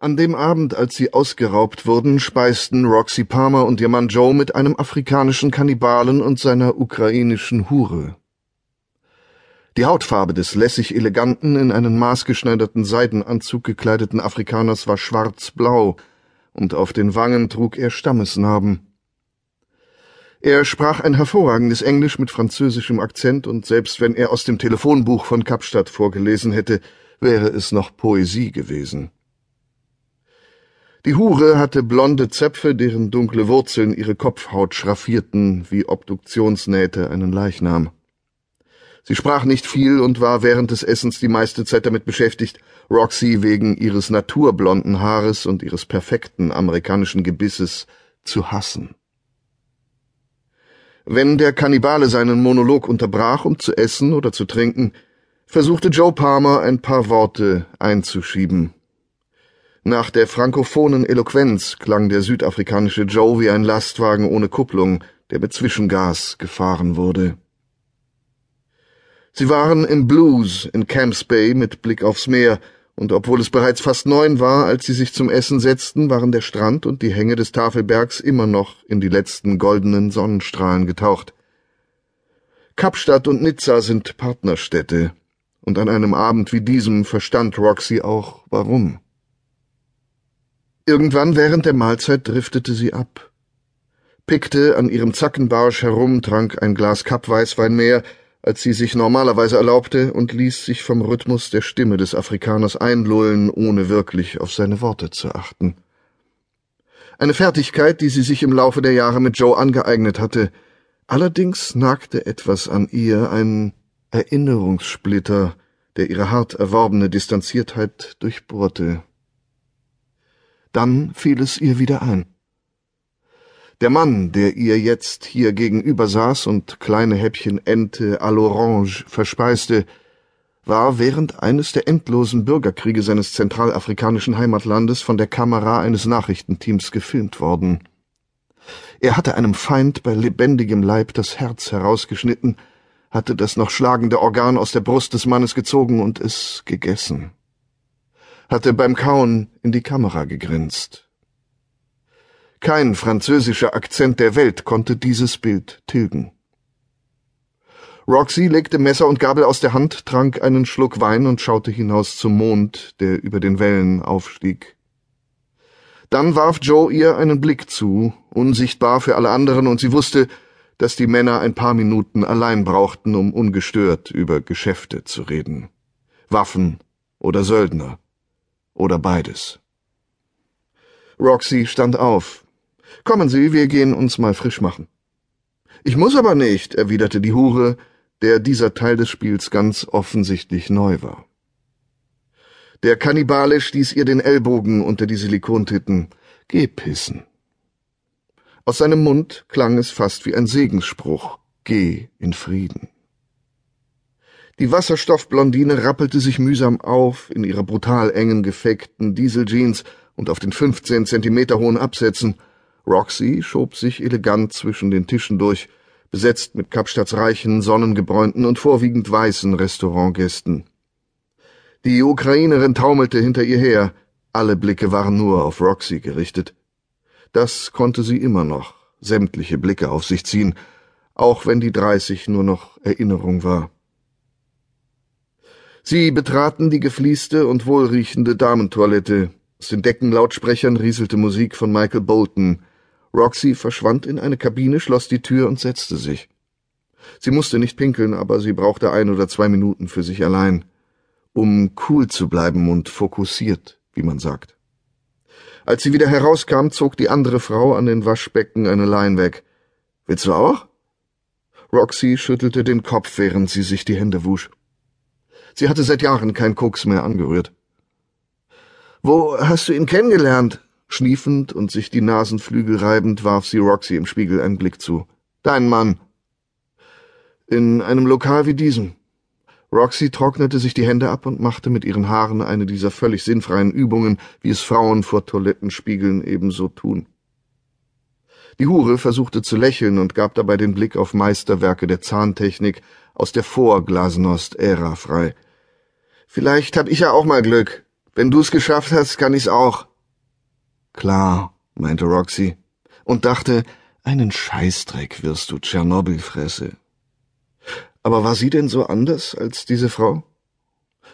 An dem Abend, als sie ausgeraubt wurden, speisten Roxy Palmer und ihr Mann Joe mit einem afrikanischen Kannibalen und seiner ukrainischen Hure. Die Hautfarbe des lässig eleganten, in einen maßgeschneiderten Seidenanzug gekleideten Afrikaners war schwarzblau, und auf den Wangen trug er Stammesnarben. Er sprach ein hervorragendes Englisch mit französischem Akzent, und selbst wenn er aus dem Telefonbuch von Kapstadt vorgelesen hätte, wäre es noch Poesie gewesen. Die Hure hatte blonde Zöpfe, deren dunkle Wurzeln ihre Kopfhaut schraffierten wie Obduktionsnähte einen Leichnam. Sie sprach nicht viel und war während des Essens die meiste Zeit damit beschäftigt, Roxy wegen ihres naturblonden Haares und ihres perfekten amerikanischen Gebisses zu hassen. Wenn der Kannibale seinen Monolog unterbrach, um zu essen oder zu trinken, versuchte Joe Palmer ein paar Worte einzuschieben. Nach der frankophonen Eloquenz klang der südafrikanische Joe wie ein Lastwagen ohne Kupplung, der mit Zwischengas gefahren wurde. Sie waren im Blues in Camps Bay mit Blick aufs Meer, und obwohl es bereits fast neun war, als sie sich zum Essen setzten, waren der Strand und die Hänge des Tafelbergs immer noch in die letzten goldenen Sonnenstrahlen getaucht. Kapstadt und Nizza sind Partnerstädte, und an einem Abend wie diesem verstand Roxy auch warum. Irgendwann während der Mahlzeit driftete sie ab, pickte an ihrem Zackenbarsch herum, trank ein Glas Kappweißwein mehr, als sie sich normalerweise erlaubte, und ließ sich vom Rhythmus der Stimme des Afrikaners einlullen, ohne wirklich auf seine Worte zu achten. Eine Fertigkeit, die sie sich im Laufe der Jahre mit Joe angeeignet hatte. Allerdings nagte etwas an ihr, ein Erinnerungssplitter, der ihre hart erworbene Distanziertheit durchbohrte. Dann fiel es ihr wieder ein. Der Mann, der ihr jetzt hier gegenüber saß und kleine Häppchen Ente à l'Orange verspeiste, war während eines der endlosen Bürgerkriege seines zentralafrikanischen Heimatlandes von der Kamera eines Nachrichtenteams gefilmt worden. Er hatte einem Feind bei lebendigem Leib das Herz herausgeschnitten, hatte das noch schlagende Organ aus der Brust des Mannes gezogen und es gegessen hatte beim Kauen in die Kamera gegrinst. Kein französischer Akzent der Welt konnte dieses Bild tilgen. Roxy legte Messer und Gabel aus der Hand, trank einen Schluck Wein und schaute hinaus zum Mond, der über den Wellen aufstieg. Dann warf Joe ihr einen Blick zu, unsichtbar für alle anderen, und sie wusste, dass die Männer ein paar Minuten allein brauchten, um ungestört über Geschäfte zu reden. Waffen oder Söldner oder beides. Roxy stand auf. Kommen Sie, wir gehen uns mal frisch machen. Ich muss aber nicht, erwiderte die Hure, der dieser Teil des Spiels ganz offensichtlich neu war. Der Kannibale stieß ihr den Ellbogen unter die Silikontitten. Geh pissen. Aus seinem Mund klang es fast wie ein Segensspruch. Geh in Frieden. Die Wasserstoffblondine rappelte sich mühsam auf in ihrer brutal engen, gefakten Dieseljeans und auf den 15 Zentimeter hohen Absätzen. Roxy schob sich elegant zwischen den Tischen durch, besetzt mit Kapstadts reichen, sonnengebräunten und vorwiegend weißen Restaurantgästen. Die Ukrainerin taumelte hinter ihr her, alle Blicke waren nur auf Roxy gerichtet. Das konnte sie immer noch, sämtliche Blicke auf sich ziehen, auch wenn die dreißig nur noch Erinnerung war. Sie betraten die gefließte und wohlriechende Damentoilette. Aus den Deckenlautsprechern rieselte Musik von Michael Bolton. Roxy verschwand in eine Kabine, schloss die Tür und setzte sich. Sie musste nicht pinkeln, aber sie brauchte ein oder zwei Minuten für sich allein, um cool zu bleiben und fokussiert, wie man sagt. Als sie wieder herauskam, zog die andere Frau an den Waschbecken eine Lein weg. Willst du auch? Roxy schüttelte den Kopf, während sie sich die Hände wusch. Sie hatte seit Jahren kein Koks mehr angerührt. Wo hast du ihn kennengelernt? Schniefend und sich die Nasenflügel reibend warf sie Roxy im Spiegel einen Blick zu. Dein Mann. In einem Lokal wie diesem. Roxy trocknete sich die Hände ab und machte mit ihren Haaren eine dieser völlig sinnfreien Übungen, wie es Frauen vor Toilettenspiegeln ebenso tun. Die Hure versuchte zu lächeln und gab dabei den Blick auf Meisterwerke der Zahntechnik aus der Vor-Glasnost-Ära frei. Vielleicht hab ich ja auch mal Glück. Wenn du's geschafft hast, kann ich's auch. Klar, meinte Roxy und dachte, einen Scheißdreck wirst du, Tschernobyl-Fresse. Aber war sie denn so anders als diese Frau?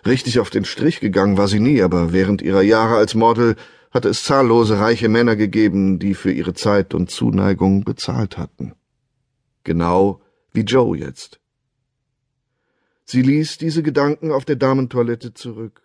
Richtig auf den Strich gegangen war sie nie, aber während ihrer Jahre als Model hatte es zahllose reiche Männer gegeben, die für ihre Zeit und Zuneigung bezahlt hatten. Genau wie Joe jetzt. Sie ließ diese Gedanken auf der Damentoilette zurück.